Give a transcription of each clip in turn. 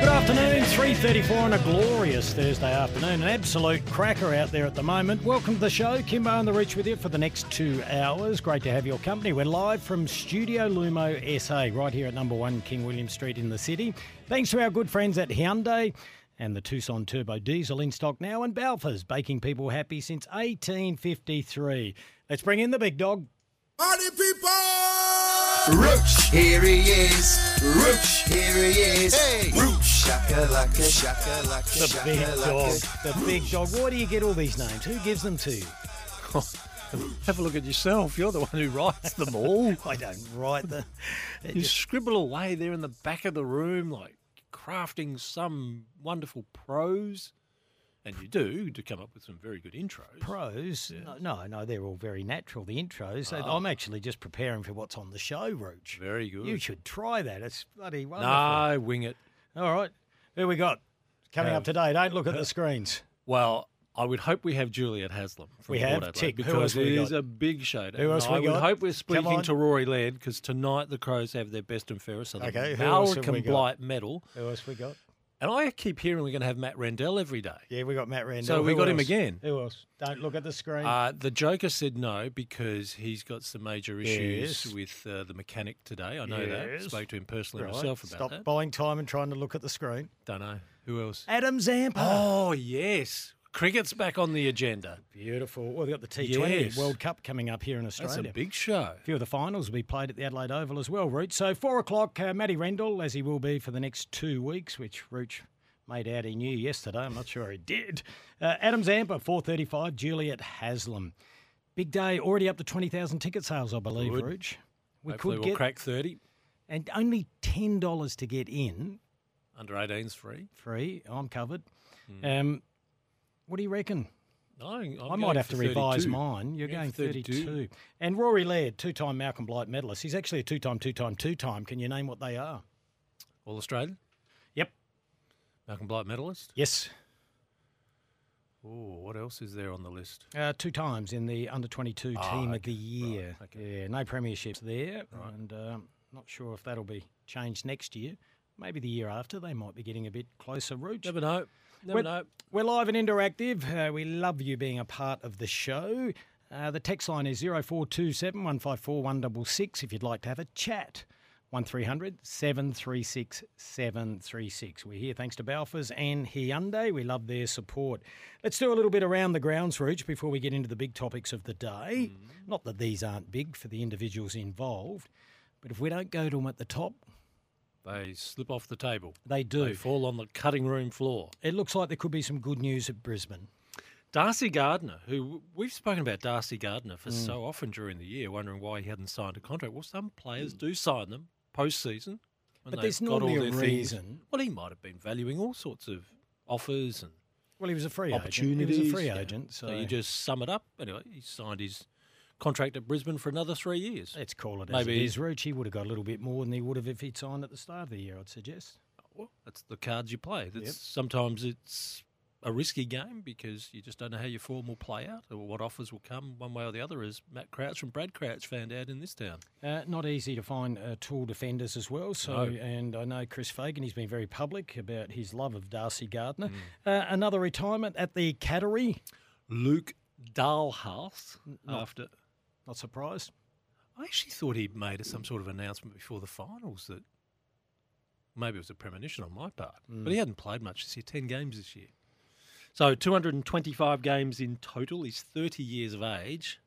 Good afternoon, 3.34 on a glorious Thursday afternoon. An absolute cracker out there at the moment. Welcome to the show. Kimbo and the Reach with you for the next two hours. Great to have your company. We're live from Studio Lumo SA, right here at number one King William Street in the city. Thanks to our good friends at Hyundai and the Tucson Turbo Diesel in stock now and Balfours, baking people happy since 1853. Let's bring in the big dog. Party people! Rooch, here he is. Rooch, here he is. Hey, Rooch, shakalaka, shakalaka, The big dog. shakalaka. The big dog. Why do you get all these names? Who gives them to you? Have a look at yourself. You're the one who writes them all. I don't write them. It You just- scribble away there in the back of the room, like crafting some wonderful prose. And you do to come up with some very good intros. Pros? No, no, they're all very natural. The intros. Ah. I'm actually just preparing for what's on the show, Roach. Very good. You should try that. It's bloody wonderful. no, wing it. All right. Who we got coming up today? Don't look at the screens. Well, I would hope we have Juliet Haslam. From We have? Tick. Because it is a big show. Who else we I we would hope we're speaking to Rory Laird because tonight the Crows have their best and fairest. So the Okay, who else have we got? Blight medal. Who else we got? And I keep hearing we're going to have Matt Rendell every day. Yeah, we got Matt Rendell. So we Who got him else? again. Who else? Don't look at the screen. Uh, the Joker said no because he's got some major issues Yes. with uh, the mechanic today. I know that. Yes. Spoke to him personally Right. myself about Stop that. buying time and trying to look at the screen. Don't know. Who else? Adam Zampa. Oh, yes. Cricket's back on the agenda. Beautiful. Well, we've got the T20 Yes. World Cup coming up here in Australia. That's a big show. A few of the finals will be played at the Adelaide Oval as well, Root. So, four o'clock, uh, Matty Rendell, as he will be for the next two weeks, which Rooch made out he knew yesterday. I'm not sure he did. Uh, Adam Zampa, 4.35, Juliet Haslam. Big day, already up to 20,000 ticket sales, I believe, Good. Rooch. We Hopefully could we'll get, crack 30. and only $10 to get in, Under 18's free. free, I'm covered. Hmm. Um, what do you reckon? I, I might have to revise mine. You're going 32. And Rory Laird, two time Malcolm Blight medalist. He's actually a two time, two time, two time. Can you name what they are? All Australian. Yep. Malcolm Blight medalist. Yes. Oh, what else is there on the list? Uh, two times in the under 22 Ah, team of the year. Right, okay. Yeah, no premierships there. And um, not sure if that'll be changed next year. Maybe the year after, they might be getting a bit closer route. Never know. Never We're, know. we're live and interactive. Uh, we love you being a part of the show. Uh, the text line is 0427 154 166 if you'd like to have a chat. 1300 736 736. We're here thanks to Balfours and Hyundai. We love their support. Let's do a little bit around the grounds, Rooch, before we get into the big topics of the day. Not that these aren't big for the individuals involved, but if we don't go to them at the top, They slip off the table. they do. They fall on the cutting room floor. It looks like there could be some good news at Brisbane. Darcy Gardner, who we've spoken about Darcy Gardner Mm. for so often during the year, wondering why he hadn't signed a contract. Well, some players do sign them post-season. But there's normally a things. reason. Well, he might have been valuing all sorts of offers and Well, he was a free agent. opportunities. He was a free yeah. agent. So, so you just sum it up. Anyway, he signed his contract at Brisbane for another three years. let's call it as Maybe- it is. Roach, he would have got a little bit more than he would have if he'd signed at the start of the year, I'd suggest. Well, that's the cards you play. That's, Sometimes it's a risky game because you just don't know how your form will play out or what offers will come one way or the other, as Matt Crouch from Brad Crouch found out in this town. Uh, not easy to find uh, tall defenders as well. So, No. and I know Chris Fagan. He's been very public about his love of Darcy Gardner. Mm. Uh, another retirement at the Cattery. Luke Dahlhaus after. Not surprised. I actually thought he'd made some sort of announcement before the finals that maybe it was a premonition on my part, but he hadn't played much this year. Ten games this year, so 225 games in total. He's 30 years of age.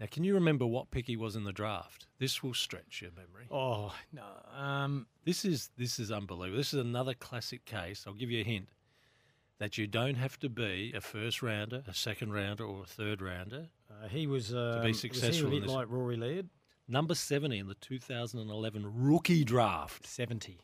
Now, can you remember what pick he was in the draft? This will stretch your memory. Oh no. Um, This is this is unbelievable. This is another classic case. I'll give you a hint that you don't have to be a first rounder, a second rounder, or a third rounder. uh, he was um, be successful. Was he a bit like Rory Laird? Number 70 in the 2011 rookie draft. Seventy.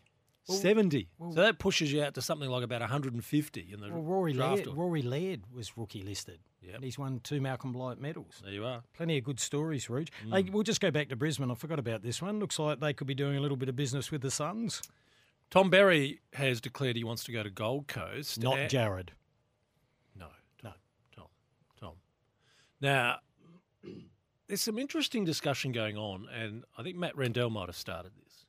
70. so that pushes you out to something like about 150 in the Well, Rory draft. Laird, order. Rory Laird was rookie listed. Yep. And he's won two Malcolm Blight medals. There you are. Plenty of good stories, Rooch. Mm. Hey, we'll just go back to Brisbane. I forgot about this one. Looks like they could be doing a little bit of business with the Suns. Tom Berry has declared he wants to go to Gold Coast. Not Jarrod. No, no, Tom, Tom. Now, there's some interesting discussion going on, and I think Matt Rendell might have started this.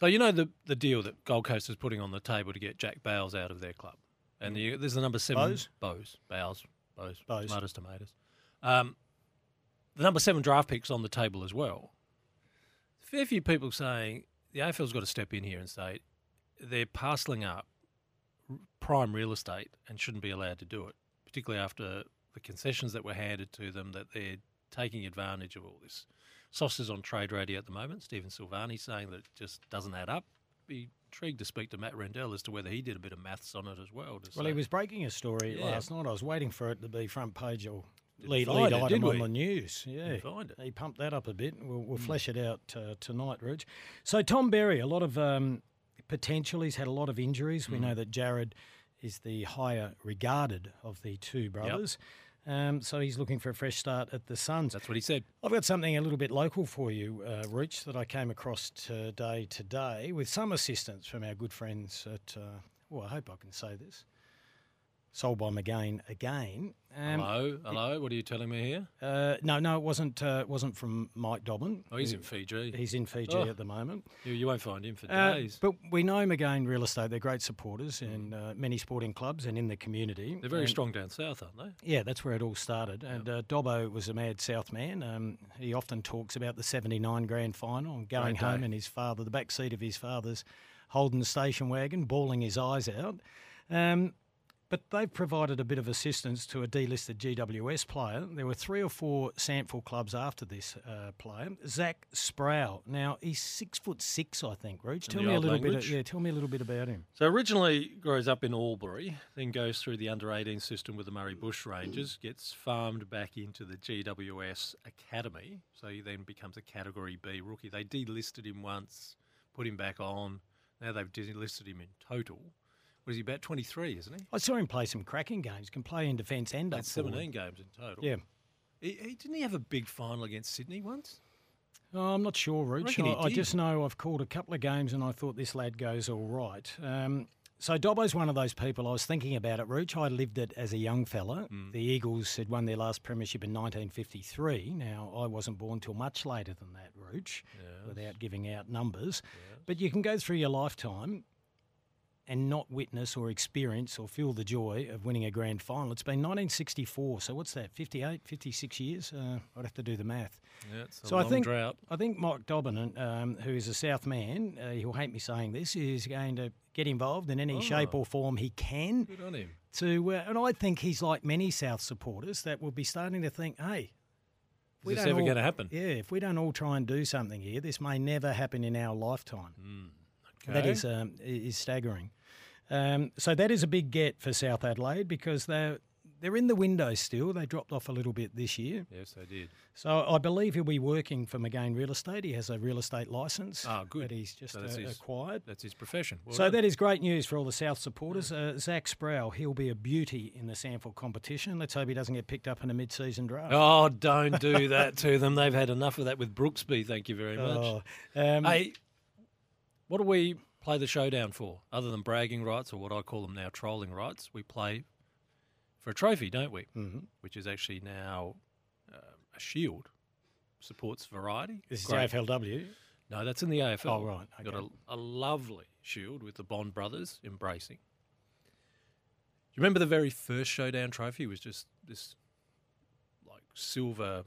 So you know the the deal that Gold Coast is putting on the table to get Jack Bowles out of their club, and the, there's the number seven? Bowes, Bowles, Bowes, Bowes. tomatoes, tomatoes. Um, the number seven draft picks on the table as well. A fair few people saying the AFL's got to step in here and say they're parceling up prime real estate and shouldn't be allowed to do it, particularly after the concessions that were handed to them, that they're taking advantage of all this. Sauce is on trade radio at the moment. Stephen Silvagni saying that it just doesn't add up. Be intrigued to speak to Matt Rendell as to whether he did a bit of maths on it as well. Well, say- he was breaking a story Yeah. last night. I was waiting for it to be front page or lead, lead it, item on the news. Yeah. Hmm. He pumped that up a bit. We'll, we'll flesh it out uh, tonight, Rich. So Tom Berry, a lot of um, potential. He's had a lot of injuries. Hmm. We know that Jarrod is the higher regarded of the two brothers. Um, so he's looking for a fresh start at the Suns. That's what he said. I've got something a little bit local for you, uh, Rich, that I came across today today with some assistance from our good friends at, uh, well, I hope I can say this, Sold by Magain again. Um, hello, hello. What are you telling me here? Uh, no, no, it wasn't. Uh, it wasn't from Mike Dobbin. Oh, he's in Fiji. He's in Fiji Oh. at the moment. You, you won't find him for Uh, days. but we know Magain Real Estate. They're great supporters in uh, many sporting clubs and in the community. They're very And- strong down south, aren't they? Yeah, that's where it all started. And uh, Dobbo was a mad South man. Um, he often talks about the 79 grand final and going Great day. home in his father, the back seat of his father's Holden station wagon, bawling his eyes out. Um, but they've provided a bit of assistance to a delisted GWS player. There were three or four SANFL clubs after this uh, player, Zach Sproule. Now he's six foot six, I think. Roach, tell me a little bit. language? Yeah, tell me a little bit about him. So originally grows up in Albury, then goes through the under 18 system with the Murray Bush Rangers, gets farmed back into the GWS Academy. So he then becomes a Category B rookie. They delisted him once, put him back on. Now they've delisted him in total. What is he about 23, isn't he? I saw him play some cracking games. Can play in defence and up. 17 games in total. Yeah. He, he, didn't he have a big final against Sydney once? Oh, I'm not sure, Rooch. reckon he I, I just know I've called a couple of games and I thought this lad goes all right. Um, so Dobbo's one of those people. I was thinking about it, Rooch. I lived it as a young fella. Hmm. The Eagles had won their last premiership in 1953. Now, I wasn't born till much later than that, Rooch, without giving out numbers. But you can go through your lifetime and not witness or experience or feel the joy of winning a grand final. It's been 1964, so what's that, 58, 56 years? Uh, I'd have to do the math. Yeah, it's a So I think drought. I think Mike Dobbin, um, who is a South man, uh, he'll hate me saying this, is going to get involved in any shape Oh. or form he can. Good on him. To uh, and I think he's like many South supporters that will be starting to think, hey. we Is this ever going to happen? Yeah, if we don't all try and do something here, this may never happen in our lifetime. That Hmm, Okay. is um, is staggering. Um, so that is a big get for South Adelaide because they're they're in the window still. They dropped off a little bit this year. Yes, they did. So I believe he'll be working for Magain Real Estate. He has a real estate license Ah, good. that he's just So that's uh, his- acquired. That's his profession. Well So done. that is great news for all the South supporters. Uh, Zach Sproule, he'll be a beauty in the SANFL competition. Let's hope he doesn't get picked up in a mid-season draft. Oh, don't do that to them. They've had enough of that with Brooksby. Thank you very much. Oh, um, Hey, what are we play the showdown for? Other than bragging rights, or what I call them now, trolling rights, we play for a trophy, don't we? Mm-hmm. Which is actually now uh, a shield. Supports variety. this is Great. AFLW. No, that's in the AFL. Oh, right, Got okay. a, a lovely shield with the Bond brothers embracing. Do you remember the very first showdown trophy was just this like silver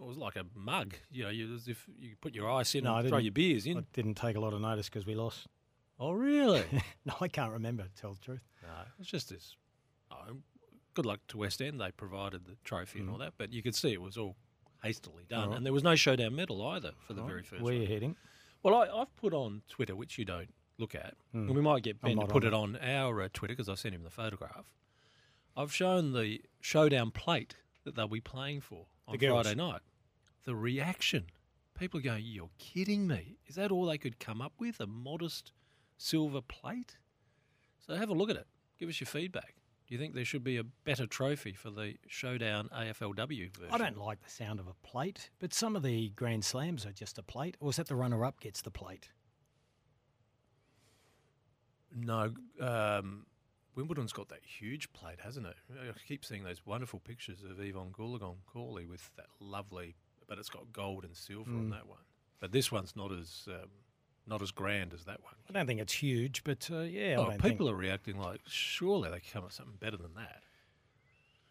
It was like a mug. You know, you, as if you put your ice in No, and throw your beers in. I didn't take a lot of notice because we lost. Oh, really? no, I can't remember. To tell the truth. no, it's just this. Oh, good luck to West End. They provided the trophy and all that, but you could see it was all hastily done, Mm. Alright. and there was no showdown medal either for the very first Where you heading? Well, I, I've put on Twitter, which you don't look at, and we might get. Ben to put on it on our uh, Twitter because I sent him the photograph. I've shown the showdown plate that they'll be playing for on. Friday night. The reaction. People are going, You're kidding me. Is that all they could come up with? A modest silver plate? So have a look at it. Give us your feedback. Do you think there should be a better trophy for the Showdown AFLW version? I don't like the sound of a plate, but some of the Grand Slams are just a plate. Or is that the runner-up gets the plate? No, um, Wimbledon's got that huge plate, hasn't it? I keep seeing those wonderful pictures of Evonne Goolagong Cawley with that lovely, but it's got gold and silver on that one. But this one's not as um, not as grand as that one. I don't think it's huge, but uh, yeah, Oh, people think. are reacting like surely they could come up with something better than that.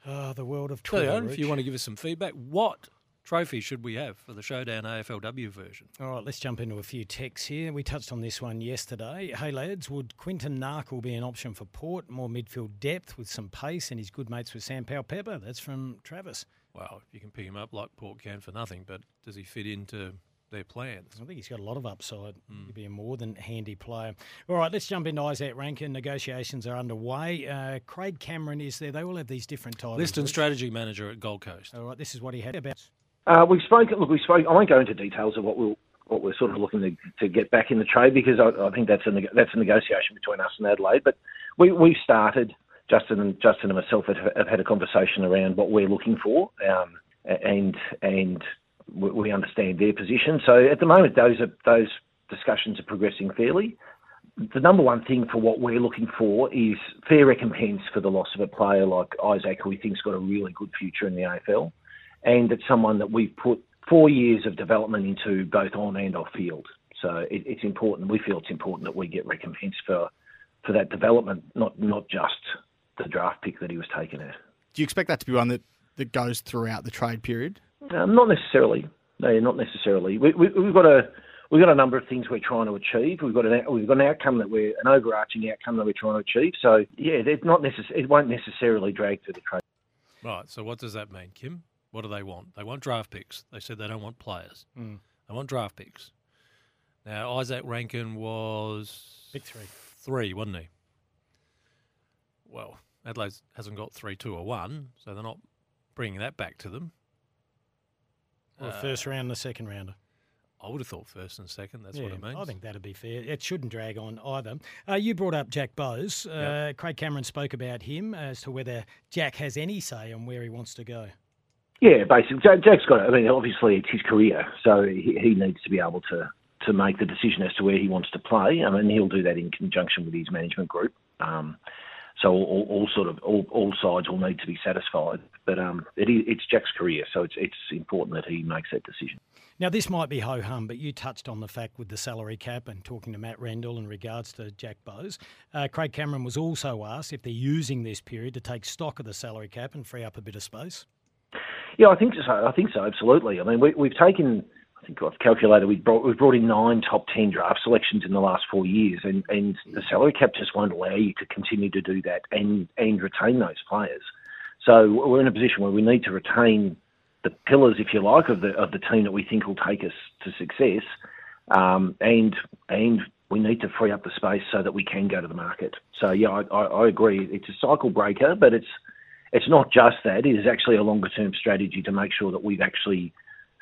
Oh, the world of So, Twitter. Aaron, if you want to give us some feedback, what trophy should we have for the Showdown AFLW version? All right, let's jump into a few texts here. We touched on this one yesterday. Hey, lads, would Quinton Narkle be an option for Port? More midfield depth with some pace, and he's good mates with Sam Powell Pepper. That's from Travis. Well, you can pick him up like Port can for nothing, but does he fit into their plans? I think he's got a lot of upside. Hmm. He'd be a more than handy player. All right, let's jump into Izak Rankine. Negotiations are underway. Uh, Craig Cameron is there. They all have these different titles. Liston Rich. strategy manager at Gold Coast. All right, this is what he had about. Uh, we've spoken. Look, we spoke. I won't go into details of what we'll what we're sort of looking to, to get back in the trade because I, I think that's a that's a negotiation between us and Adelaide. But we we've started. Justin and Justin and myself have, had a conversation around what we're looking for, um, and and we, understand their position. So at the moment, those are those discussions are progressing fairly. The number one thing for what we're looking for is fair recompense for the loss of a player like Izak, who we think's got a really good future in the AFL and it's someone that we've put four years of development into both on and off field. So it, it's important. We feel it's important that we get recompense for for that development, not not just the draft pick that he was taken at. Do you expect that to be one that, that goes throughout the trade period? Um, not necessarily. No, not necessarily. We, we, we've got a we've got a number of things we're trying to achieve. We've got an we've got an outcome that we're an overarching outcome that we're trying to achieve. So yeah, it's not necess- It won't necessarily drag through the trade. Right. So what does that mean, Kim? What do they want? They want draft picks. They said they don't want players. Mm. They want draft picks. Now Izak Rankine was Pick three. three, wasn't he? Well, Adelaide hasn't got three, two, or one, so they're not bringing that back to them. Or Uh, first round, the second rounder. I would have thought first and second. That's yeah, what it means. I think that'd be fair. It shouldn't drag on either. Uh, you brought up Jack Bowes. Uh, Craig Cameron spoke about him as to whether Jack has any say on where he wants to go. Yeah, basically, Jack, Jack's got. I mean, obviously, it's his career, so he, he needs to be able to to make the decision as to where he wants to play. I mean, he'll do that in conjunction with his management group. Um, so all, all sort of all, all sides will need to be satisfied. But um, it is, it's Jack's career, so it's it's important that he makes that decision. Now, this might be ho hum, but you touched on the fact with the salary cap and talking to Matt Rendell in regards to Jack Bowes. Uh, Craig Cameron was also asked if they're using this period to take stock of the salary cap and free up a bit of space. Yeah, I think so. I think so. Absolutely. I mean, we, we've taken. I think I've calculated we've brought we've brought in nine top ten draft selections in the last four years, and, and the salary cap just won't allow you to continue to do that and and retain those players. So we're in a position where we need to retain the pillars, if you like, of the of the team that we think will take us to success, um, and and we need to free up the space so that we can go to the market. So yeah, I, I, I agree. It's a cycle breaker, but it's it's not just that. It is actually a longer term strategy to make sure that we've actually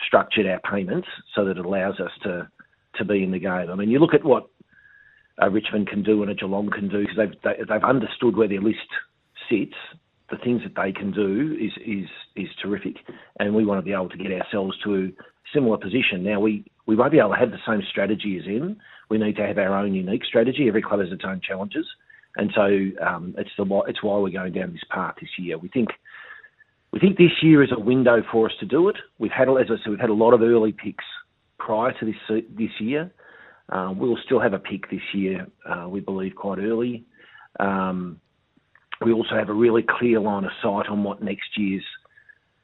structured our payments so that it allows us to to be in the game. I mean, you look at what uh, Richmond can do and a Geelong can do because they've they, they've understood where their list sits. The things that they can do is is is terrific, and we want to be able to get ourselves to a similar position. Now we we won't be able to have the same strategy as in. We need to have our own unique strategy. Every club has its own challenges, and so um, it's the it's why we're going down this path this year. We think we think this year is a window for us to do it. We've had, as I said, we've had a lot of early picks prior to this this year. Uh, we'll still have a pick this year, uh, we believe, quite early. Um, we also have a really clear line of sight on what next year's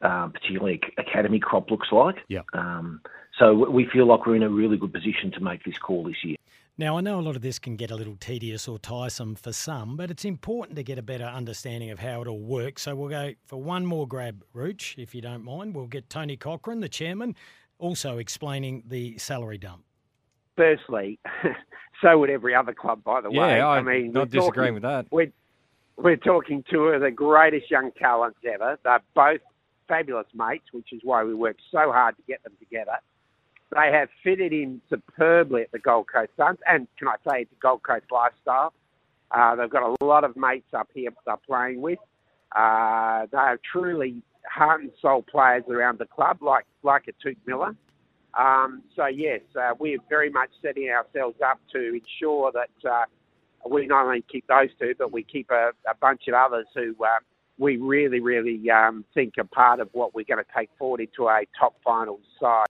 um, particularly academy crop looks like. Yep. Um, so we feel like we're in a really good position to make this call this year. Now, I know a lot of this can get a little tedious or tiresome for some, but it's important to get a better understanding of how it all works. So we'll go for one more grab, Rooch, if you don't mind. We'll get Tony Cochrane, the chairman, also explaining the salary dump. Firstly, so would every other club, by the Yeah, way. I'm mean, not we're disagreeing talking- with that. We're, we're talking two of the greatest young talents ever. They're both fabulous mates, which is why we worked so hard to get them together. They have fitted in superbly at the Gold Coast Suns, and can I say it's a Gold Coast lifestyle. Uh, they've got a lot of mates up here they're playing with. Uh, they are truly heart and soul players around the club, like like a Touk Miller. Um, so yes, uh, we're very much setting ourselves up to ensure that uh, we not only keep those two, but we keep a, a bunch of others who uh, we really, really um, think are part of what we're going to take forward into a top finals side.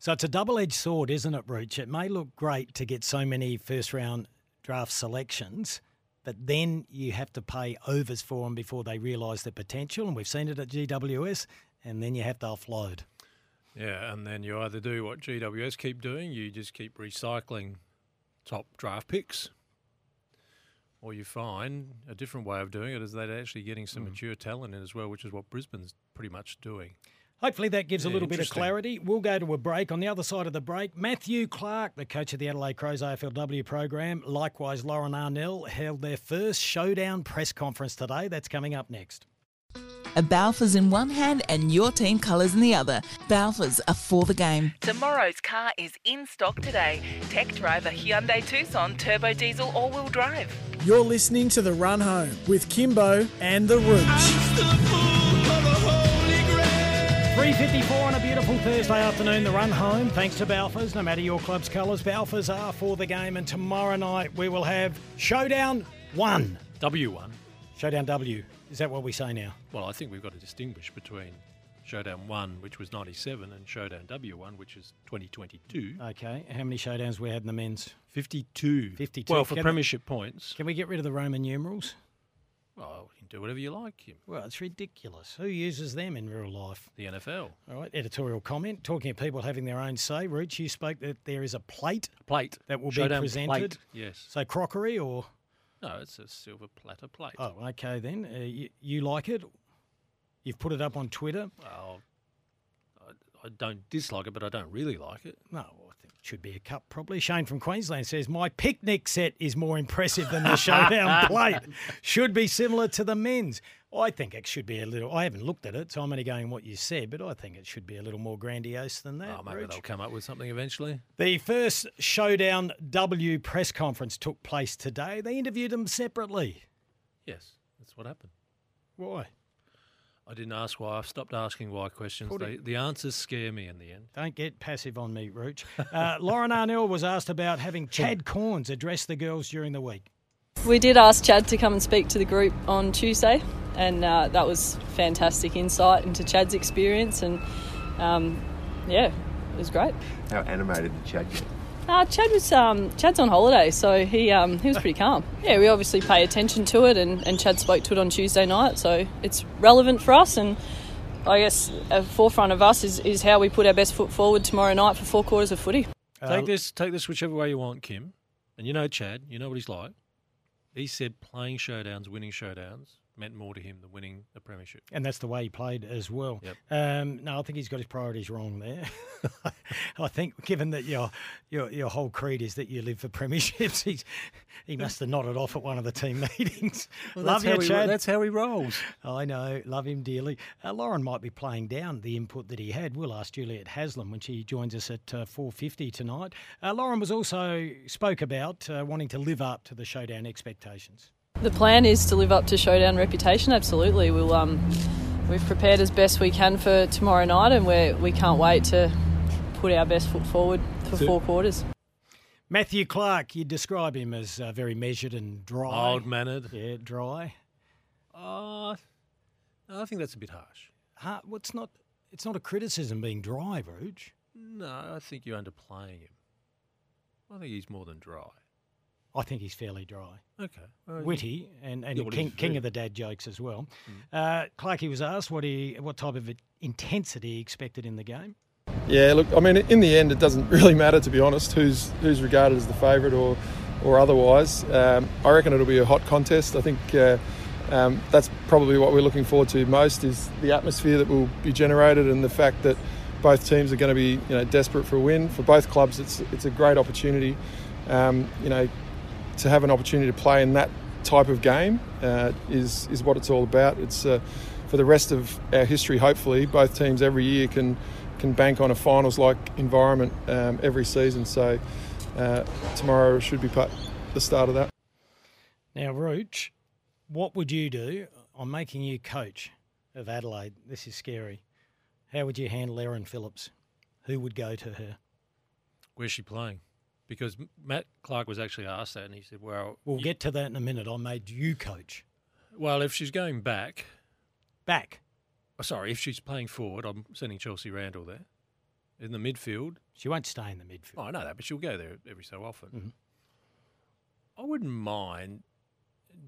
So it's a double edged sword, isn't it, Rooch? It may look great to get so many first round draft selections, but then you have to pay overs for them before they realise their potential. And we've seen it at GWS, and then you have to offload. Yeah, and then you either do what GWS keep doing, you just keep recycling top draft picks, or you find a different way of doing it is they're actually getting some hmm. mature talent in as well, which is what Brisbane's pretty much doing. Hopefully that gives a little bit of clarity. We'll go to a break. On the other side of the break, Matthew Clarke, the coach of the Adelaide Crows AFLW program, likewise Lauren Arnell, held their first showdown press conference today. That's coming up next. A Balfours in one hand and your team colours in the other. Balfours are for the game. Tomorrow's car is in stock today. Tech driver Hyundai Tucson turbo diesel all-wheel drive. You're listening to The Run Home with Kimbo and The Rooch. 3.54 on a beautiful Thursday afternoon, the run home. Thanks to Balfours. No matter your club's colours, Balfours are for the game. And tomorrow night we will have Showdown 1. W1. Showdown W. Is that what we say now? Well, I think we've got to distinguish between Showdown 1, which was 97, and Showdown W1, which is 2022. Okay. How many showdowns we had in the men's? 52. 52. Well, for Can- premiership points. Can we get rid of the Roman numerals? Well, you can do whatever you like. Well, it's ridiculous. Who uses them in real life? The NFL. All right, editorial comment. Talking of people having their own say, Rooch, you spoke that there is a plate Plate. that will Showdown be presented. plate, yes. So crockery or? No, it's a silver platter plate. Oh, okay then. Uh, you, you like it? You've put it up on Twitter. Well, I, I don't dislike it, but I don't really like it. No, should be a cup probably. Shane from Queensland says my picnic set is more impressive than the showdown plate. Should be similar to the men's. I think it should be a little. I haven't looked at it, so I'm only going what you said, but I think it should be a little more grandiose than that. Oh, maybe Rooch. they'll come up with something eventually. The first Showdown W press conference took place today. They interviewed them separately. Yes, that's what happened. Why? I didn't ask why. I've stopped asking why questions. They, the answers scare me in the end. Don't get passive on me, Rooch. Uh, Lauren Arnell was asked about having Chad Cornes address the girls during the week. We did ask Chad to come and speak to the group on Tuesday, and uh, that was fantastic insight into Chad's experience, and um, yeah, it was great. How animated did Chad get? Uh, Chad was um, Chad's on holiday, so he um, he was pretty calm. Yeah, we obviously pay attention to it, and, and Chad spoke to it on Tuesday night, so it's relevant for us. And I guess at the forefront of us is, is how we put our best foot forward tomorrow night for four quarters of footy. Take this, take this whichever way you want, Kim. And you know Chad, you know what he's like. He said playing showdowns, winning showdowns meant more to him than winning a premiership. And that's the way he played as well. Yep. Um, no, I think he's got his priorities wrong there. I think, given that your your your whole creed is that you live for premierships, he's, he must have nodded off at one of the team meetings. Well, love you, he Chad. that's how he rolls. I know, love him dearly. Uh, Lauren might be playing down the input that he had. We'll ask Juliet Haslam when she joins us at uh, four fifty tonight. Uh, Lauren was also spoke about uh, wanting to live up to the showdown expectations. The plan is to live up to showdown reputation. Absolutely, we'll. Um, we've prepared as best we can for tomorrow night, and we we can't wait to put our best foot forward for So- four quarters. Matthew Clarke, you describe him as uh, very measured and dry. Mild mannered. Yeah, dry. Uh, I think that's a bit harsh. Ha- well, it's not. It's not a criticism being dry, Rouge. No, I think you're underplaying him. I think he's more than dry. I think he's fairly dry. Okay. Well, Witty and, and Yeah, king, king of the dad jokes as well. Uh, Clarkey was asked what he what type of intensity he expected in the game? Yeah, look, I mean, in the end, it doesn't really matter to be honest who's who's regarded as the favourite or or otherwise. Um, I reckon it'll be a hot contest. I think uh, um, that's probably what we're looking forward to most is the atmosphere that will be generated and the fact that both teams are going to be you know desperate for a win. For both clubs, it's it's a great opportunity. Um, you know, to have an opportunity to play in that type of game uh, is is what it's all about. It's uh, for the rest of our history. Hopefully, both teams every year can can bank on a finals like environment um, every season. So uh, tomorrow should be part, the start of that. Now, Rooch, what would you do? I'm making you coach of Adelaide. This is scary. How would you handle Erin Phillips? Who would go to her? Where's she playing? Because Matt Clarke was actually asked that, and he said, "Well, We'll you- get to that in a minute. I made you coach. well, if she's going back, Back. oh, sorry, if she's playing forward, I'm sending Chelsea Randall there in the midfield. She won't stay in the midfield. Oh, I know that, but she'll go there every so often. Mhm. I wouldn't mind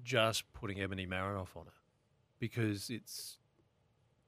just putting Ebony Marinoff on her because it's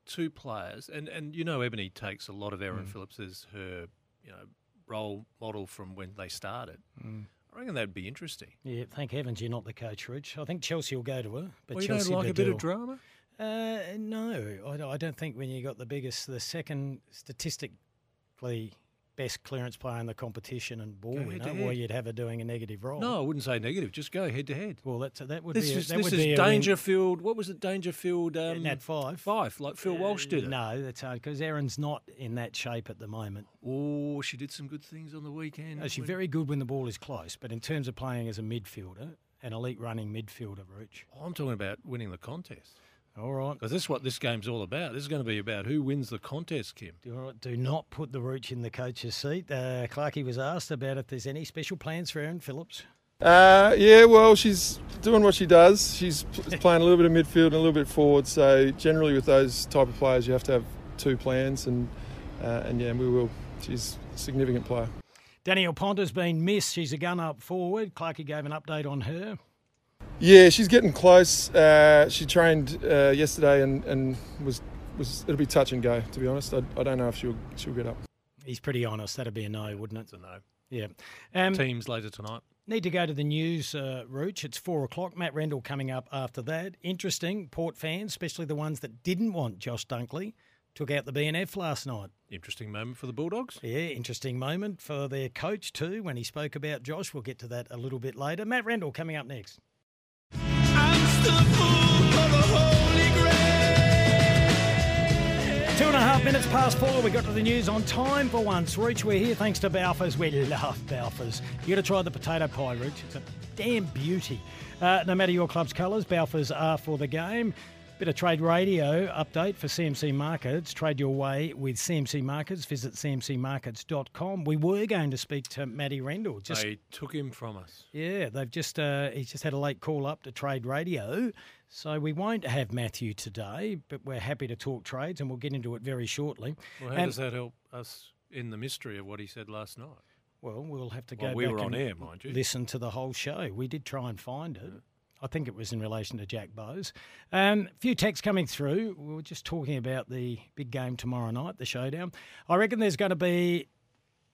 two players, and, and you know Ebony takes a lot of Erin Mm. Phillips as her you know role model from when they started. Mm. I reckon that'd be interesting. Yeah, thank heavens you're not the coach, Rich. I think Chelsea will go to her. But Well, you Chelsea don't like a bit of drama? Uh, no, I I don't think when you got the biggest, the second statistically best clearance player in the competition and ball Go winner, head to well, head. you'd have her doing a negative role. No, I wouldn't say negative. Just go head to head. Well, that's that would This be a, is that this would is be a win- Dangerfield. What was it? Dangerfield. Um, Nat Fyfe. Fyfe, like Phil Walsh did it. No, that's hard because Erin's not in that shape at the moment. Oh, she did some good things on the weekend. No, she's very good when the ball is close, but in terms of playing as a midfielder, an elite running midfielder, Rich. I'm talking about winning the contest. All right. Because this is what this game's all about. This is going to be about who wins the contest, Kim. Do, do not put the Rooch in the coach's seat. Uh, Clarkey was asked about if there's any special plans for Erin Phillips. Uh, yeah, well, she's doing what she does. She's playing a little bit of midfield and a little bit forward. So generally, with those type of players, you have to have two plans, and uh, and yeah, we will. She's a significant player. Danielle Ponter's been missed. She's a gun up forward. Clarkey gave an update on her. Yeah, she's getting close. Uh, she trained uh, yesterday and, and was was it'll be touch and go. To be honest, I, I don't know if she'll she'll get up. He's pretty honest. That'd be a no, wouldn't it? It's a no. Yeah. Um, Teams later tonight. Need to go to the news, uh, Rooch. It's four o'clock. Matt Rendell coming up after that. Interesting. Port fans, especially the ones that didn't want Josh Dunkley, took out the BNF last night. Interesting moment for the Bulldogs. Yeah, interesting moment for their coach too when he spoke about Josh. We'll get to that a little bit later. Matt Rendell coming up next. Two and a half minutes past four. We got to the news on time for once. Rooch, we're here thanks to Balfours. We love Balfours. You got to try the potato pie, Rooch. It's a damn beauty. Uh, no matter your club's colours, Balfours are for the game. Bit of trade radio update for CMC Markets. Trade your way with CMC Markets. Visit cmcmarkets.com. We were going to speak to Matty Rendell. Just they took him from us. yeah, they've just uh, he's just had a late call up to trade radio, so we won't have Matthew today, but we're happy to talk trades, and we'll get into it very shortly. Well, how And- does that help us in the mystery of what he said last night? Well, we'll have to go. Well, we back were on and air, mind you. Listen to the whole show. We did try and find it. I think it was in relation to Jack Bowes. A um, few texts coming through. We were just talking about the big game tomorrow night, the showdown. I reckon there's going to be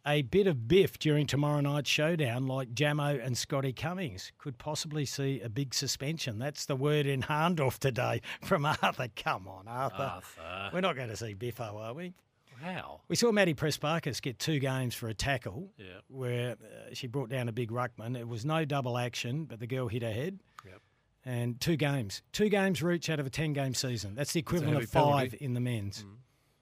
a bit of biff during tomorrow night's showdown, like Jamo and Scotty Cummings. Could possibly see a big suspension. That's the word in Hahndorf today from Arthur. Come on, Arthur. Arthur. We're not going to see biffo, are we? How? We saw Maddie Prespakis get two games for a tackle Yeah. where uh, she brought down a big ruckman. It was no double action, but the girl hit her head. Yep. And two games. Two games reach out of a 10 game season. That's the equivalent heavy of five penalty. in the men's.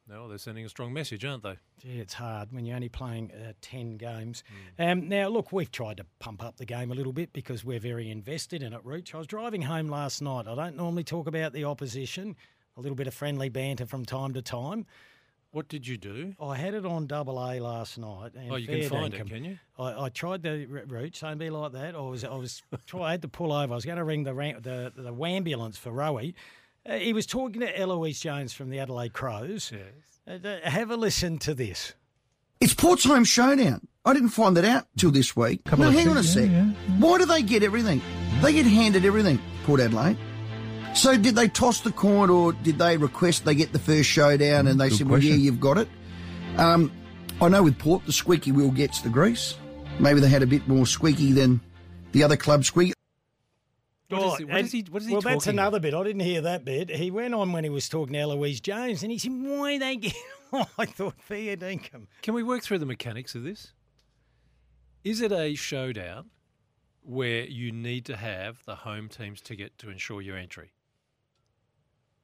No, they're sending a strong message, aren't they? Gee, it's hard when you're only playing uh, 10 games. Mm. Um, now, look, we've tried to pump up the game a little bit because we're very invested in it, Rooch. I was driving home last night. I don't normally talk about the opposition, a little bit of friendly banter from time to time. What did you do? I had it on double A last night. And Oh, you can fair find it, can you? I, I tried the r- route, don't be like that. I was, I was, try, I had to pull over. I was going to ring the ram- the the ambulance for Rowie. Uh, he was talking to Eloise Jones from the Adelaide Crows. Yes. Uh, have a listen to this. It's Port's home showdown. I didn't find that out till this week. now, of hang on a things, sec. yeah, Why do they get everything? They get handed everything, Port Adelaide. So did they toss the coin or did they request they get the first showdown and they Good said, well, yeah, you've got it? Um, I know with Port, the squeaky wheel gets the grease. Maybe they had a bit more squeaky than the other club squeak. What is he- what and- is he- what is he well, that's talking another bit. I didn't hear that bit. He went on when he was talking to Eloise Jones, and he said, "Why they get?" I thought fair dinkum. Can we work through the mechanics of this? Is it a showdown where you need to have the home team's ticket to ensure your entry?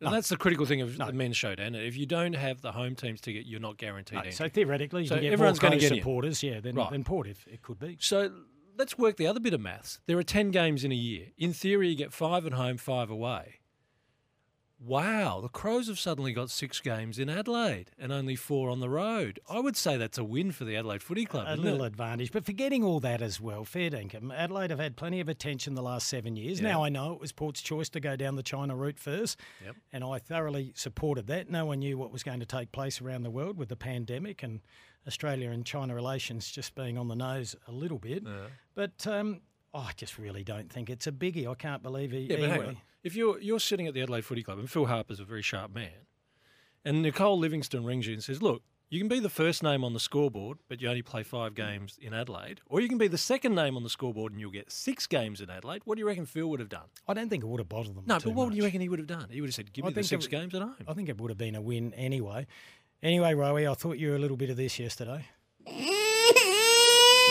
And No. that's the critical thing of the men's showdown. If you don't have the home team's ticket, you're not guaranteed No, so theoretically, So get everyone's going to get in. supporters, yeah, than, Right. than Port if it could be. So let's work the other bit of maths. There are 10 games in a year. In theory, you get five at home, five away. Wow, the Crows have suddenly got six games in Adelaide and only four on the road. I would say that's a win for the Adelaide Footy Club. A little it? advantage, but forgetting all that as well, fair dinkum. Adelaide have had plenty of attention the last seven years. Yeah. Now I know it was Port's choice to go down the China route first, Yep. and I thoroughly supported that. No one knew what was going to take place around the world with the pandemic and Australia and China relations just being on the nose a little bit. But um, I just really don't think it's a biggie. I can't believe he. Yeah, but he hang went- on. If you're you're sitting at the Adelaide Footy Club and Phil Harper's a very sharp man, and Nicole Livingstone rings you and says, "Look, you can be the first name on the scoreboard, but you only play five games in Adelaide, or you can be the second name on the scoreboard and you'll get six games in Adelaide." What do you reckon Phil would have done? I don't think it would have bothered them. No, too but what much. do you reckon he would have done? He would have said, "Give I me the six it- games at home." I think it would have been a win anyway. Anyway, Rowie, I thought you were a little bit of this yesterday.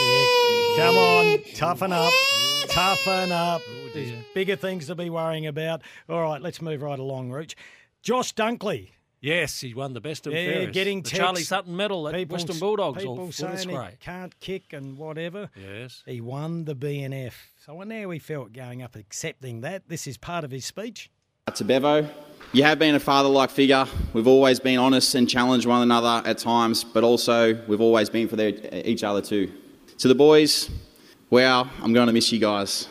Yeah, come on, toughen up, toughen up. Oh, There's bigger things to be worrying about. All right, let's move right along, Rooch. Josh Dunkley. Yes, he won the best of Yeah, fairest. getting the Charlie Sutton medal at people Western Bulldogs. People or saying he can't kick and whatever. Yes. He won the BNF. So I wonder how he felt going up accepting that. This is part of his speech. To Bevo, you have been a father like figure. We've always been honest and challenged one another at times, but also we've always been for their, each other too. To the boys, wow, I'm going to miss you guys.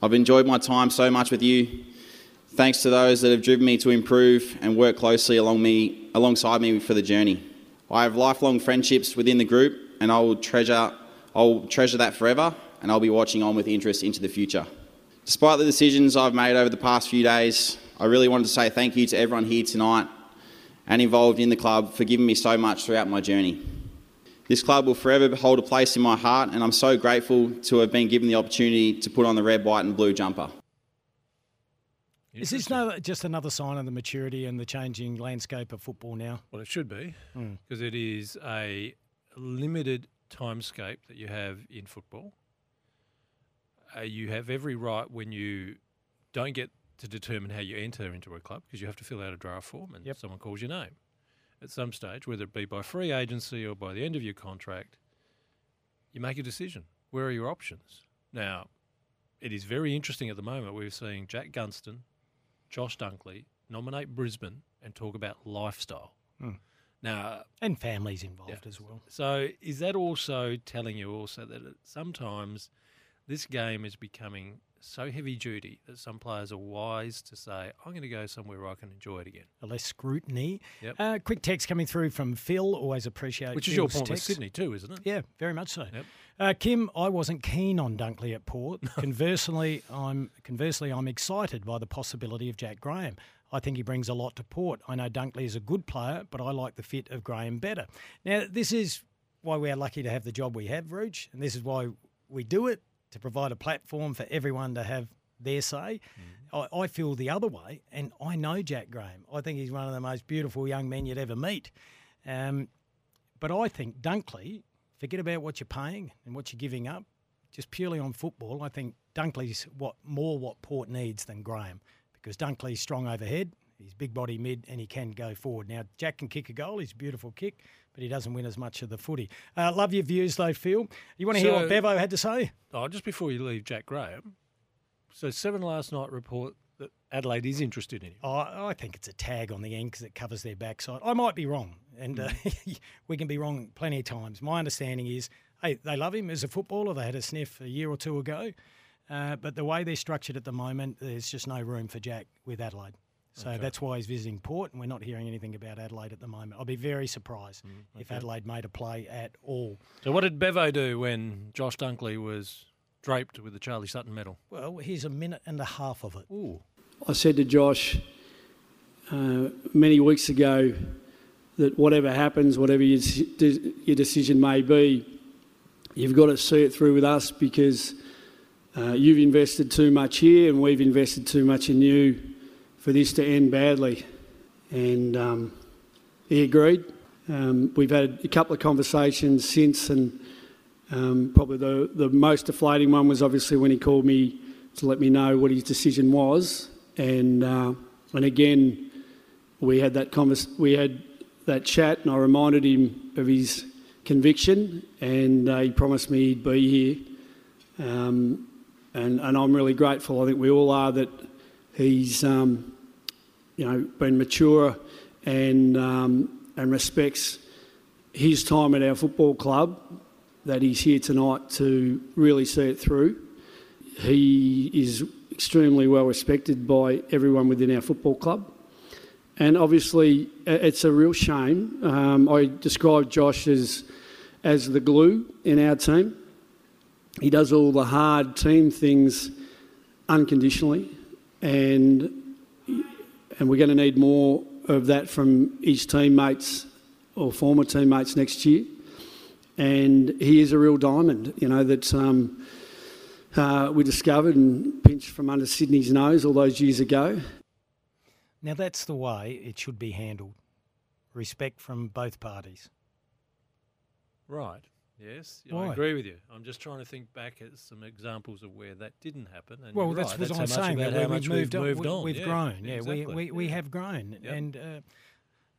I've enjoyed my time so much with you. Thanks to those that have driven me to improve and work closely along me, alongside me for the journey. I have lifelong friendships within the group, and I will treasure, I'll treasure that forever, and I'll be watching on with interest into the future. Despite the decisions I've made over the past few days, I really wanted to say thank you to everyone here tonight and involved in the club for giving me so much throughout my journey. This club will forever hold a place in my heart, and I'm so grateful to have been given the opportunity to put on the red, white, and blue jumper. Is this no, just another sign of the maturity and the changing landscape of football now? Well, it should be Mm. because it is a limited timescape that you have in football. Uh, you have every right when you don't get to determine how you enter into a club because you have to fill out a draft form and someone calls your name. At some stage, whether it be by free agency or by the end of your contract, you make a decision. Where are your options? Now, it is very interesting at the moment. We're seeing Jack Gunston, Josh Dunkley nominate Brisbane and talk about lifestyle. Hmm. Now, And families involved as well. so is that also telling you also that sometimes this game is becoming so heavy duty that some players are wise to say, "I'm going to go somewhere where I can enjoy it again." A less scrutiny. Yep. Uh, quick text coming through from Phil. Always appreciate Which is your point with. Sydney too, isn't it? Yeah, very much so. Yep. Uh, Kim, I wasn't keen on Dunkley at Port. Conversely, I'm conversely I'm excited by the possibility of Jack Graham. I think he brings a lot to Port. I know Dunkley is a good player, but I like the fit of Graham better. Now, this is why we are lucky to have the job we have, Rooch, and this is why we do it to provide a platform for everyone to have their say. I, I feel the other way, and I know Jack Graham. I think he's one of the most beautiful young men you'd ever meet. Um, but I think Dunkley, forget about what you're paying and what you're giving up, just purely on football. I think Dunkley's what more what Port needs than Graham because Dunkley's strong overhead. He's big body mid and he can go forward. Now, Jack can kick a goal. He's a beautiful kick, but he doesn't win as much of the footy. Uh, love your views, though, Phil. You want to hear what Bevo had to say? Oh, just before you leave, Jack Graham. So Seven last night report that Adelaide is interested in him. Oh, I think it's a tag on the end because it covers their backside. I might be wrong, and uh, we can be wrong plenty of times. My understanding is, hey, they love him as a footballer. They had a sniff a year or two ago, uh, but the way they're structured at the moment, there's just no room for Jack with Adelaide. So Okay. that's why he's visiting Port, and we're not hearing anything about Adelaide at the moment. I'd be very surprised if okay. Adelaide made a play at all. So what did Bevo do when Josh Dunkley was draped with the Charlie Sutton medal? Well, here's a minute and a half of it. Ooh. I said to Josh uh, many weeks ago that whatever happens, whatever your, your decision may be, you've got to see it through with us because uh, you've invested too much here and we've invested too much in you for this to end badly. And um, he agreed. Um, we've had a couple of conversations since, and um, probably the, the most deflating one was obviously when he called me to let me know what his decision was. And, uh, and again, we had that convers- we had that chat, and I reminded him of his conviction, and uh, he promised me he'd be here. Um, and, and I'm really grateful. I think we all are that he's, um, you know, been mature and um, and respects his time at our football club. That he's here tonight to really see it through. He is extremely well respected by everyone within our football club. And obviously, it's a real shame. Um, I describe Josh as, as the glue in our team. He does all the hard team things unconditionally, and, and we're going to need more of that from his teammates or former teammates next year. And he is a real diamond, you know, that um, uh, we discovered and pinched from under Sydney's nose all those years ago. Now, that's the way it should be handled respect from both parties. Right. Yes, Why? I agree with you. I'm just trying to think back at some examples of where that didn't happen. And Well, that's right. what that's I'm how saying. about That how we- much we've moved, on. moved we- on. We've Yeah, grown. Yeah, exactly. we, we, we Yeah. have grown. Yep. And, uh,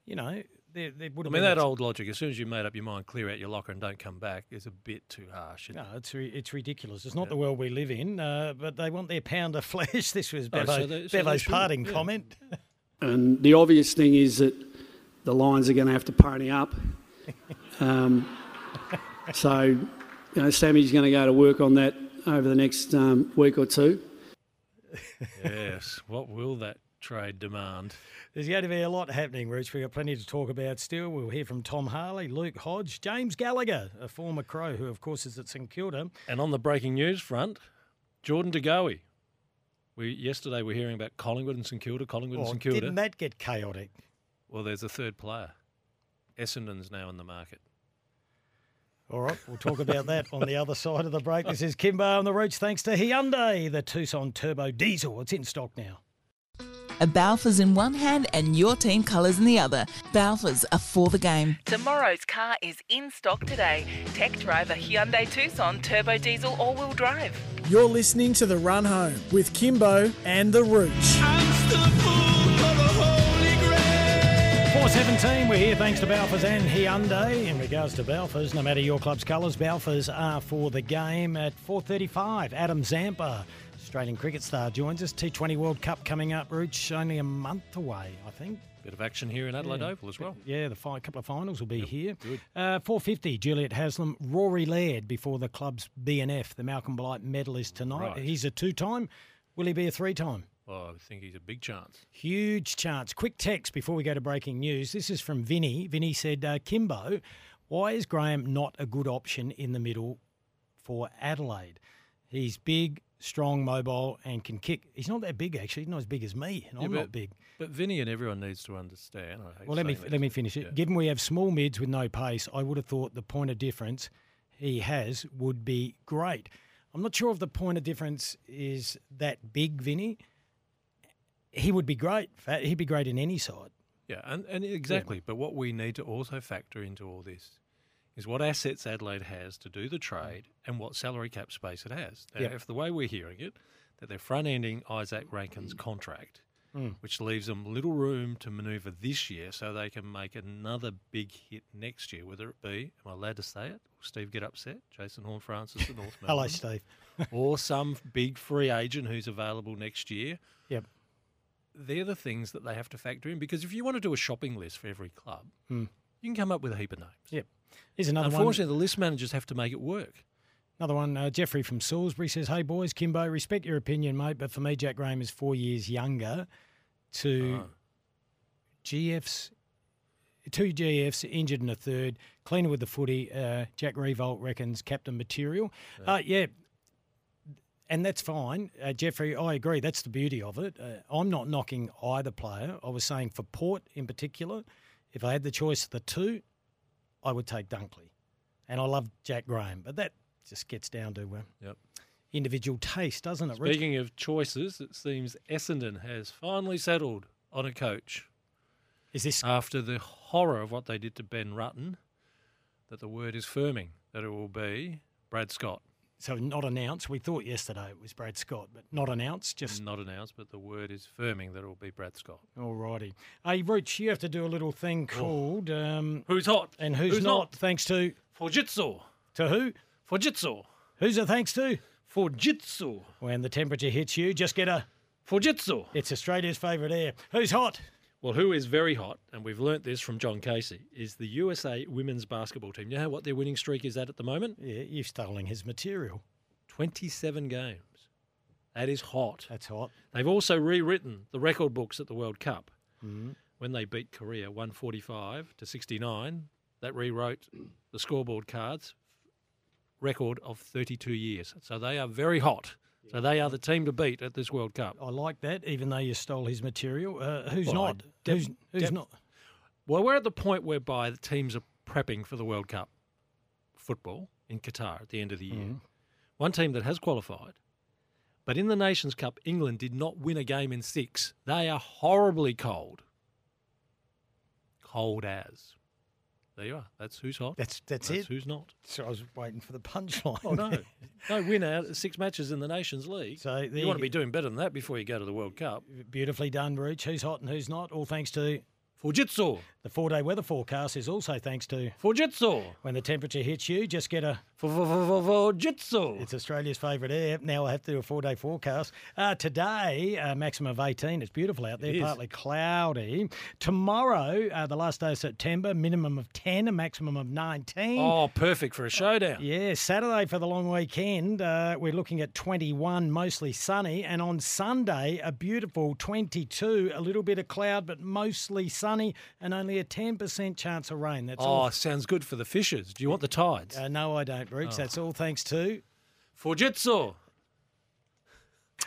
you know, there, there would I mean, been that old logic, as soon as you made up your mind, clear out your locker and don't come back, is a bit too harsh. No, it? it's re- it's ridiculous. It's not the world we live in, uh, but they want their pound of flesh. This was Oh, so they- so Bevo's parting yeah. comment. And the obvious thing is that the Lions are going to have to pony up. Um, so, you know, Sammy's going to go to work on that over the next um, week or two. yes. What will that trade demand? There's going to be a lot happening, Rich. We've got plenty to talk about still. We'll hear from Tom Harley, Luke Hodge, James Gallagher, a former Crow who, of course, is at St Kilda. And on the breaking news front, Jordan De Goey. We yesterday we were hearing about Collingwood and St Kilda, Collingwood and Oh, St Kilda. didn't that get chaotic? Well, there's a third player. Essendon's now in the market. All right, we'll talk about that on the other side of the break. This is Kimbo on the Rooch, thanks to Hyundai, the Tucson Turbo Diesel. It's in stock now. A Balfours in one hand and your team colours in the other. Balfours are for the game. Tomorrow's car is in stock today. Tech driver Hyundai Tucson turbo diesel all-wheel drive. You're listening to The Run Home with Kimbo and The Rooch. 417, we're here thanks to Balfours and Hyundai. In regards to Balfours, no matter your club's colours, Balfours are for the game at 4.35. Adam Zampa, Australian cricket star, joins us. T20 World Cup coming up, Rooch, only a month away, I think. Bit of action here in Adelaide Yeah. Oval as well. Yeah, the fi- couple of finals will be here. good. Uh, 450, Juliet Haslam, Rory Laird before the club's BNF, the Malcolm Blight medalist tonight. Right. He's a two-time. Will he be a three-time? Well, I think he's a big chance. Huge chance. Quick text before we go to breaking news. This is from Vinny. Vinny said, uh, Kimbo, why is Graham not a good option in the middle for Adelaide? He's big, strong, mobile, and can kick. He's not that big, actually. He's not as big as me, and Yeah, I'm but, not big. But Vinny and everyone needs to understand. Well, let me this, let me finish it. yeah. Given we have small mids with no pace, I would have thought the point of difference he has would be great. I'm not sure if the point of difference is that big, Vinny. He would be great. He'd be great in any side. Yeah, and, and exactly. But what we need to also factor into all this is what assets Adelaide has to do the trade and what salary cap space it has. Now, Yep. if the way we're hearing it, that they're front ending Izak Rankine's contract, Mm. which leaves them little room to manoeuvre this year so they can make another big hit next year, whether it be, am I allowed to say it? Will Steve get upset? Jason Horne-Francis at North Hello, Steve. or some big free agent who's available next year. Yep. They're the things that they have to factor in because if you want to do a shopping list for every club, Hmm. you can come up with a heap of names. Yep. Here's another one. Unfortunately, the list managers have to make it work. Another one, uh, Jeffrey from Salisbury says, Hey boys, Kimbo, respect your opinion, mate, but for me, Jack Graham is four years younger to Ah. GFs, two GFs, injured in a third, cleaner with the footy. Uh, Jack Riewoldt reckons captain material. Uh, yeah, and that's fine, uh, Jeffrey. I agree. That's the beauty of it. Uh, I'm not knocking either player. I was saying for Port in particular, if I had the choice of the two, I would take Dunkley, and I love Jack Graham. But that just gets down to uh, Yep. individual taste, doesn't it? Speaking of choices, it seems Essendon has finally settled on a coach. Is this after the horror of what they did to Ben Rutten? That the word is firming that it will be Brad Scott. So not announced. We thought yesterday it was Brad Scott, but not announced. Just not announced, but the word is firming that it will be Brad Scott. Alrighty. Hey, Rich, you have to do a little thing called um, Who's hot and who's, Who's not, not? Thanks to Fujitsu. To who? Fujitsu. Who's it thanks to? Fujitsu. When the temperature hits you, just get a Fujitsu. It's Australia's favourite air. Who's hot? Well, who is very hot, and we've learnt this from John Casey, is the USA women's basketball team. You know what their winning streak is at at the moment? Yeah, you've stolen his material. 27 games. That is hot. That's hot. They've also rewritten the record books at the World Cup. Mhm. When they beat Korea 145 to 69, that rewrote the scoreboard cards record of 32 years. So they are very hot. So they are the team to beat at this World Cup. I like that, even though you stole his material. Uh, who's Well, not? Def- who's who's def- not? Well, we're at the point whereby the teams are prepping for the World Cup football in Qatar at the end of the year. Mhm. One team that has qualified, but in the Nations Cup, England did not win a game in six. They are horribly cold. Cold as. There you are. That's who's hot. That's that's, it. Who's not. So I was waiting for the oh, punchline. Oh no, no win out six matches in the Nations League. So you you want to be doing better than that before you go to the World Cup. Beautifully done, Rich. Who's hot and who's not? All thanks to Fujitsu. The four-day weather forecast is also thanks to Fujitsu. When the temperature hits you, just get a Fujitsu. It's Australia's favourite air. Now I have to do a four-day forecast. Uh, today, uh, maximum of 18. It's beautiful out there, It is. partly cloudy. Tomorrow, uh, the last day of September, minimum of 10, a maximum of 19. Oh, perfect for a showdown. Yeah, Saturday for the long weekend, uh, we're looking at 21, mostly sunny. And on Sunday, a beautiful 22, a little bit of cloud, but mostly sunny, and only a 10% chance of rain. That's oh, all. sounds good for the Fishers. Do you want the tides? Uh, no, I don't, Rich. Oh. That's all thanks to. Fujitsu.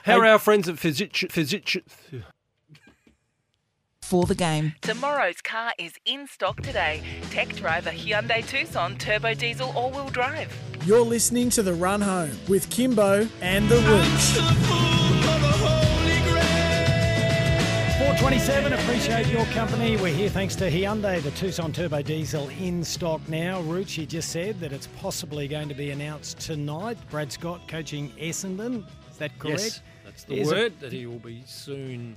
How are our friends at Fujitsu? Fujitsu? For the game. Tomorrow's car is in stock today. Tech driver Hyundai Tucson turbo diesel all-wheel drive. You're listening to The Run Home with Kimbo and the Rooch. 427, appreciate your company. We're here thanks to Hyundai, the Tucson Turbo Diesel in stock now. Rucci just said that it's possibly going to be announced tonight. Brad Scott coaching Essendon. Is that correct? Yes, that's the a- word that he will be soon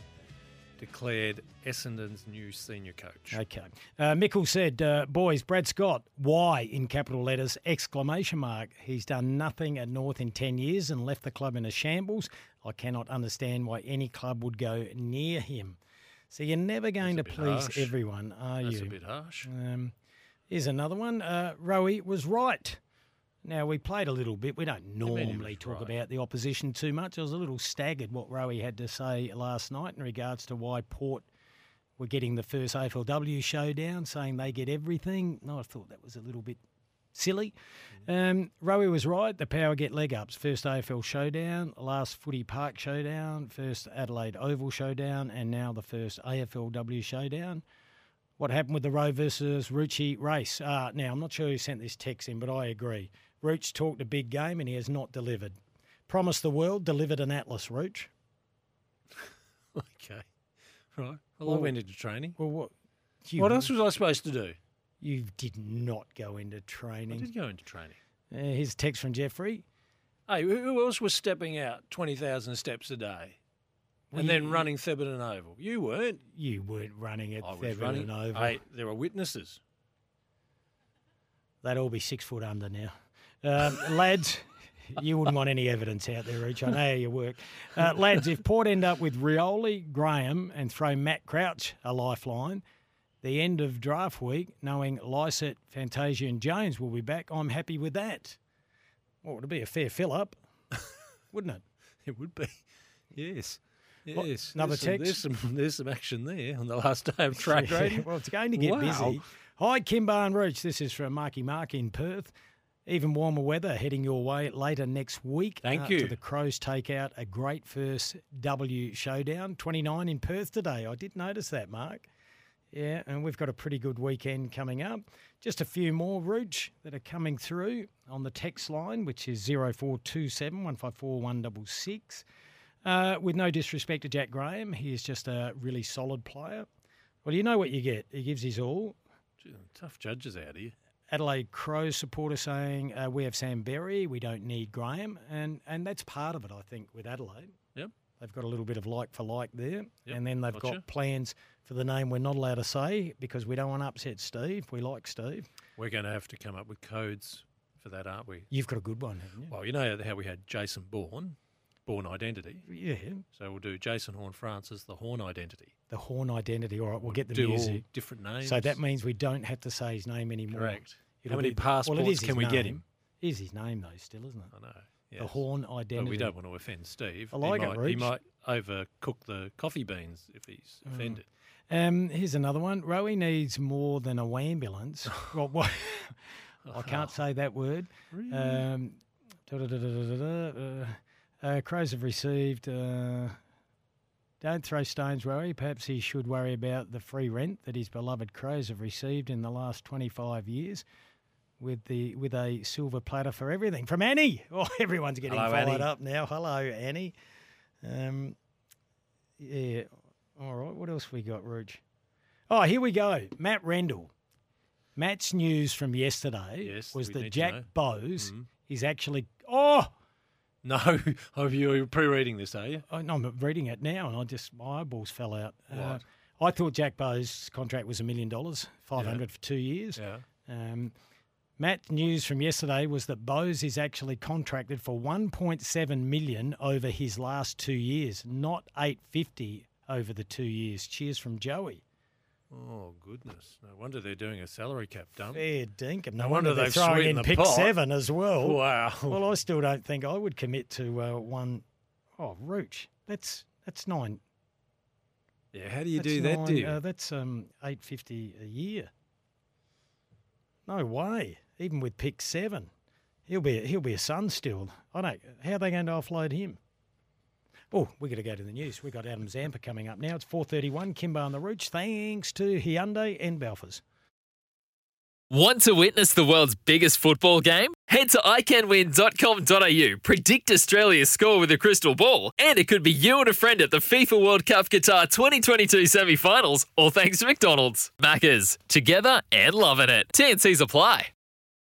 declared Essendon's new senior coach. Okay. Uh, Mickle said, uh, boys, Brad Scott, why in capital letters, exclamation mark. He's done nothing at North in 10 years and left the club in a shambles. I cannot understand why any club would go near him. So you're never going to please harsh. everyone, are That's you? a bit harsh. Um, here's another one. Uh, Rowie was right. Now, we played a little bit. We don't normally talk right? about the opposition too much. I was a little staggered what Rowie had to say last night in regards to why Port were getting the first AFLW showdown, saying they get everything. No, I thought that was a little bit silly. Um, Rowie was right. The Power get leg ups. First AFL showdown, last Footy Park showdown, first Adelaide Oval showdown, and now the first AFLW showdown. What happened with the Rowe versus Rucci race? Uh, now, I'm not sure who sent this text in, but I agree. Rooch talked a big game and he has not delivered. Promised the world, delivered an Atlas, Rooch. Okay. Right. Well, I went into training. Well, what? what else was I supposed to do? You did not go into training. I did go into training. Uh, here's a text from Jeffrey. Hey, who else was stepping out 20,000 steps a day? Well, and then you- running Thebarton Oval? You weren't. You weren't running at I was Thebarton running. Oval. Hey, there are witnesses. They'd all be six foot under now. Um, lads, you wouldn't want any evidence out there, Reach. I know how you work. Uh, lads, if Port end up with Rioli, Graham, and throw Matt Crouch a lifeline, the end of draft week, knowing Lycett, Fantasia, and Jones will be back, I'm happy with that. Well, it'd be a fair fill up, wouldn't it? It would be. Yes. Yes. another there's some, text? There's some, the's some action there on the last day of track Yeah, rating. well, it's going to get Wow. busy. Hi, Kimbar and Roach. This is from Marky Mark in Perth. Even warmer weather heading your way later next week. Uh, Thank after you. The Crows take out a great first W showdown. 29 in Perth today. I did notice that, Mark. Yeah, and we've got a pretty good weekend coming up. Just a few more, Rooch, that are coming through on the text line, which is 0427 154 166. Uh, with no disrespect to Jack Graham, he is just a really solid player. Well, you know what you get. He gives his all. Gee, Tough judges out here. Adelaide Crows supporter saying uh, we have Sam Berry, we don't need Graham, and and that's part of it, I think, with Adelaide. Yep. They've got a little bit of like for like there, Yep, and then they've gotcha. got plans for the name we're not allowed to say because we don't want to upset Steve. We like Steve. We're going to have to come up with codes for that, aren't we? You've got a good one, haven't you? Well, you know how we had Jason Bourne, Bourne Identity. Yeah. So we'll do Jason Horne-Francis, the Horn Identity. The Horn identity. All right, we'll get the do all music. different names. So that means we don't have to say his name anymore. Correct. It'll How many be- well, it passports can we get him? It Is his name though still, isn't it? I know. The yes. Horn But identity. we don't want to offend Steve. I like he it, might, He might overcook the coffee beans if he's Mm. Um, here's another one. Rowie needs more than a ambulance. well, what? I can't say that word. Um, da-da-da-da-da-da, uh, uh, Crows have received. Uh, don't throw stones, Rowie. Perhaps he should worry about the free rent that his beloved Crows have received in the last 25 years. With the with a silver platter for everything from Annie. Oh, everyone's getting Hello, fired Annie. up now. Hello, Annie. Um, yeah. All right. What else we got, Rouge? Oh, here we go. Matt Rendell. Matt's news from yesterday Yes, was that Jack. Bowes Mhm. is actually. Oh, No, oh, you're pre-reading this, are you? I, no, I'm reading it now, and I just my eyeballs fell out. Uh? I thought Jack Bowes' contract was a million dollars, five hundred for two years. Yeah. Um, Matt news from yesterday was that Bowes is actually contracted for 1.7 million over his last two years, not 850 over the two years. Cheers from Joey. Oh goodness! No wonder they're doing a salary cap dump. Fair dinkum. No, No wonder, wonder they're throwing in pick pot. seven as well. Wow. Well, I still don't think I would commit to uh, one. Oh, Rooch. That's that's nine. Yeah, how do you do that, dear? Uh, that's um eight fifty a year. No way. Even with pick seven, he'll be he'll be a son still. I don't. How are they going to offload him? Oh, we got to go to the news. We've got Adam Zampa coming up now. It's four thirty-one. Kimbo on the Rooch. Thanks to Hyundai and Balfours. Want to witness the world's biggest football game? Head to iCanWin.com.au, predict Australia's score with a crystal ball, and it could be you and a friend at the FIFA World Cup Qatar 2022 semi finals, all thanks to McDonald's. Maccas, together and loving it. TNCs apply.